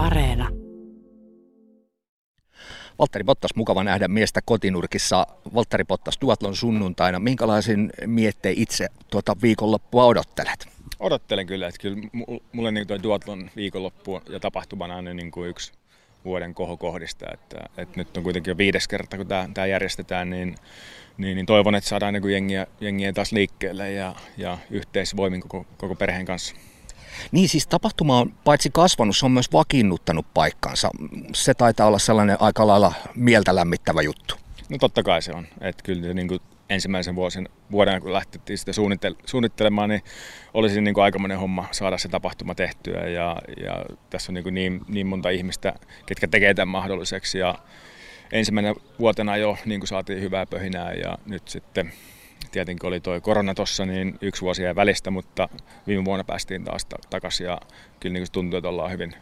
Areena. Valtteri Bottas, mukava nähdä miestä kotinurkissa. Valtteri Bottas, duatlon sunnuntaina. Minkälaisin miettein itse tuota viikonloppua odottelet? Odottelen kyllä, että kyllä mulle niin tuo duatlon viikonloppu ja tapahtumana on niin kuin yksi vuoden kohokohdista. Että, että nyt on kuitenkin jo viides kerta, kun tämä, tämä järjestetään, niin, niin, niin toivon, että saadaan niin jengiä, jengiä taas liikkeelle ja, ja yhteisvoimin koko, koko perheen kanssa. Niin siis tapahtuma on paitsi kasvanut, se on myös vakiinnuttanut paikkansa. Se taitaa olla sellainen aika lailla mieltä lämmittävä juttu. No totta kai se on. Että kyllä niin kuin ensimmäisen vuosin, vuoden, kun lähtettiin sitä suunnittelemaan, niin olisi niin kuin aikamoinen homma saada se tapahtuma tehtyä. Ja, ja tässä on niin, kuin niin, niin monta ihmistä, ketkä tekee tämän mahdolliseksi. Ja ensimmäinen vuotena jo niin kuin saatiin hyvää pöhinää ja nyt sitten tietenkin oli tuo korona tuossa, niin yksi vuosi jäi välistä, mutta viime vuonna päästiin taas takaisin ja kyllä niin tuntuu, että ollaan hyvin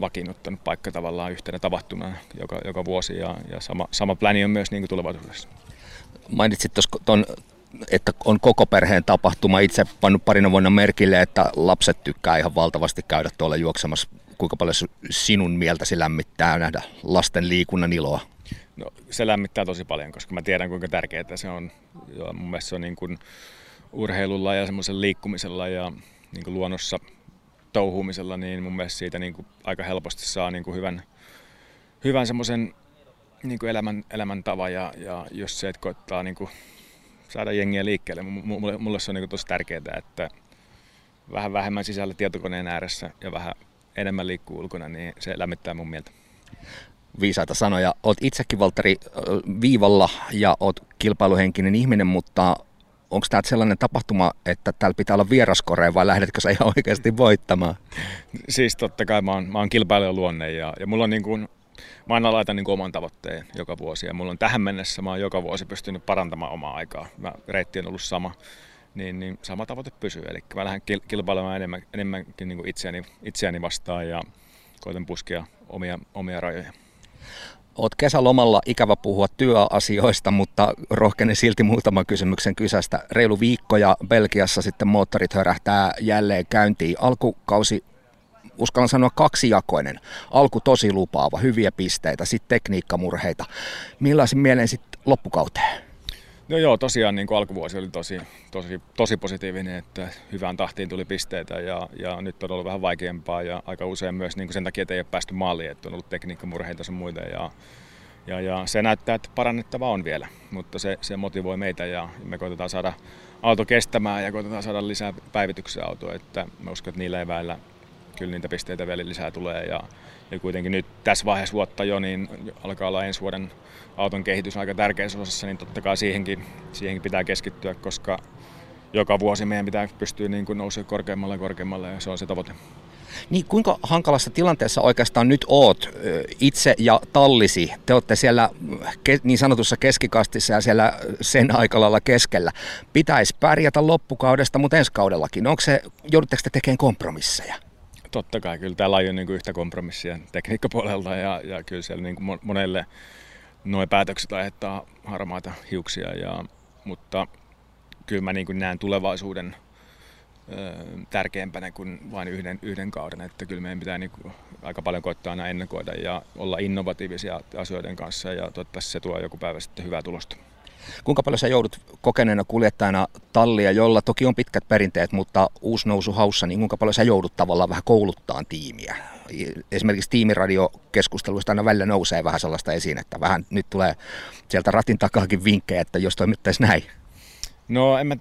vakiinnuttanut paikka tavallaan yhtenä tapahtumana joka, joka vuosi ja, ja sama, sama pläni on myös niin kuin tulevaisuudessa. Mainitsit tuon että on koko perheen tapahtuma. Itse pannut parina vuonna merkille, että lapset tykkää ihan valtavasti käydä tuolla juoksemassa. Kuinka paljon sinun mieltäsi lämmittää nähdä lasten liikunnan iloa? No, se lämmittää tosi paljon, koska mä tiedän kuinka tärkeää se on. Ja mun mielestä se on niin kuin urheilulla ja semmoisella liikkumisella ja niin kuin luonnossa touhumisella, niin mun mielestä siitä niin kuin aika helposti saa niin kuin hyvän, hyvän semmoisen niin kuin elämän, elämäntavan ja, ja jos se, että koittaa niin kuin saada jengiä liikkeelle, mulle, mulle se on niin tosi tärkeää, että vähän vähemmän sisällä tietokoneen ääressä ja vähän enemmän liikkuu ulkona, niin se lämmittää mun mieltä viisaita sanoja. Oot itsekin, Valtteri, viivalla ja oot kilpailuhenkinen ihminen, mutta onko tämä sellainen tapahtuma, että täällä pitää olla vieraskoreja vai lähdetkö sä ihan oikeasti voittamaan? Siis totta kai mä oon, mä oon kilpailijan luonne ja, ja mulla on niin kuin, mä aina laitan niin oman tavoitteen joka vuosi ja mulla on tähän mennessä mä oon joka vuosi pystynyt parantamaan omaa aikaa. Mä, reitti on ollut sama, niin, niin sama tavoite pysyy. Eli mä lähden kilpailemaan enemmän, enemmänkin niin kuin itseäni, itseäni vastaan ja koitan puskea omia, omia rajoja. Oot kesälomalla ikävä puhua työasioista, mutta rohkenen silti muutaman kysymyksen kysästä. Reilu viikko ja Belgiassa sitten moottorit hörähtää jälleen käyntiin. Alkukausi uskallan sanoa kaksijakoinen. Alku tosi lupaava, hyviä pisteitä, sitten tekniikkamurheita. Millaisin mieleen sitten loppukauteen? No joo, tosiaan niin kuin alkuvuosi oli tosi, tosi, tosi positiivinen, että hyvään tahtiin tuli pisteitä ja, ja nyt on ollut vähän vaikeampaa ja aika usein myös niin kuin sen takia, että ei ole päästy maaliin, että on ollut tekniikkamurheita ja muita ja, ja, ja se näyttää, että parannettava on vielä, mutta se, se motivoi meitä ja me koitetaan saada auto kestämään ja koitetaan saada lisää päivityksiä autoa, että mä uskon, että niillä eväillä kyllä niitä pisteitä vielä lisää tulee ja, ja kuitenkin nyt tässä vaiheessa vuotta jo niin alkaa olla ensi vuoden auton kehitys aika tärkeässä osassa, niin totta kai siihenkin, siihenkin pitää keskittyä, koska joka vuosi meidän pitää pystyä niin kuin nousemaan korkeammalle ja korkeammalle ja se on se tavoite. Niin kuinka hankalassa tilanteessa oikeastaan nyt oot itse ja tallisi? Te olette siellä niin sanotussa keskikastissa ja siellä sen aikalalla keskellä. Pitäisi pärjätä loppukaudesta, mutta ensi kaudellakin. Onko se, joudutteko te tekemään kompromisseja? Totta kai, kyllä täällä on niin kuin yhtä kompromissia tekniikkapuolelta ja, ja kyllä siellä niin kuin monelle nuo päätökset aiheuttaa harmaita hiuksia, ja, mutta kyllä mä niin kuin näen tulevaisuuden tärkeämpänä kuin vain yhden, yhden kauden, että kyllä meidän pitää niin kuin aika paljon koittaa aina ennakoida ja olla innovatiivisia asioiden kanssa ja toivottavasti se tuo joku päivä sitten hyvää tulosta. Kuinka paljon sä joudut kokeneena kuljettajana tallia, jolla toki on pitkät perinteet, mutta uusi nousu haussa, niin kuinka paljon sä joudut tavallaan vähän kouluttaa tiimiä? Esimerkiksi tiimiradiokeskusteluista aina välillä nousee vähän sellaista esiin, että vähän nyt tulee sieltä ratin takaakin vinkkejä, että jos toimittaisiin näin. No en mä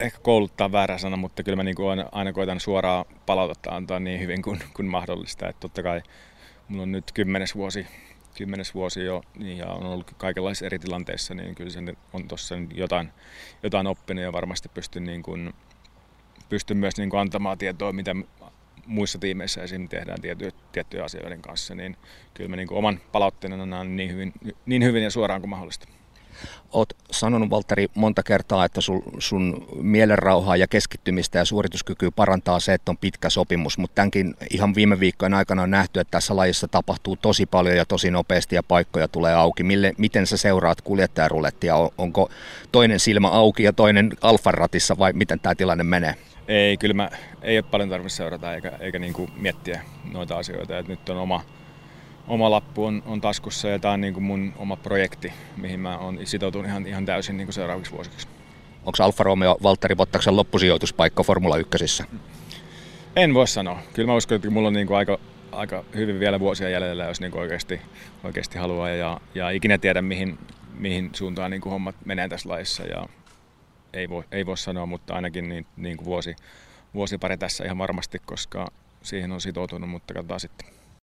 ehkä kouluttaa väärä sana, mutta kyllä mä niin kuin aina koitan suoraa palautetta antaa niin hyvin kuin, kuin mahdollista. Että totta kai mulla on nyt kymmenes vuosi kymmenes vuosi jo niin, ja on ollut kaikenlaisissa eri tilanteissa, niin kyllä sen on tuossa jotain, jotain oppinut ja varmasti pystyn, niin kuin, pystyn myös niin kuin antamaan tietoa, mitä muissa tiimeissä esim. tehdään tiety, tiettyjä asioiden kanssa, niin kyllä mä niin kuin oman palautteen annan niin hyvin, niin hyvin ja suoraan kuin mahdollista. Oot sanonut, Valtteri, monta kertaa, että sun, sun mielenrauhaa ja keskittymistä ja suorituskykyä parantaa se, että on pitkä sopimus, mutta tämänkin ihan viime viikkojen aikana on nähty, että tässä lajissa tapahtuu tosi paljon ja tosi nopeasti ja paikkoja tulee auki. Mille, miten sä seuraat kuljettajarulettia? Onko toinen silmä auki ja toinen alfaratissa vai miten tämä tilanne menee? Ei, kyllä mä, ei ole paljon tarvitse seurata eikä, eikä niin kuin miettiä noita asioita. Et nyt on oma, oma lappu on, on taskussa ja tämä on niin kuin mun oma projekti, mihin mä oon sitoutunut ihan, ihan täysin niin kuin seuraaviksi vuosiksi. Onko Alfa Romeo Valtteri Bottaksen loppusijoituspaikka Formula 1? En voi sanoa. Kyllä mä uskon, että mulla on niin kuin aika, aika hyvin vielä vuosia jäljellä, jos niin kuin oikeasti, oikeasti haluaa. Ja, ja ikinä tiedä, mihin, mihin suuntaan niin kuin hommat menee tässä laissa. Ja ei, voi, ei voi sanoa, mutta ainakin niin, niin kuin vuosi, vuosi pari tässä ihan varmasti, koska siihen on sitoutunut, mutta katsotaan sitten.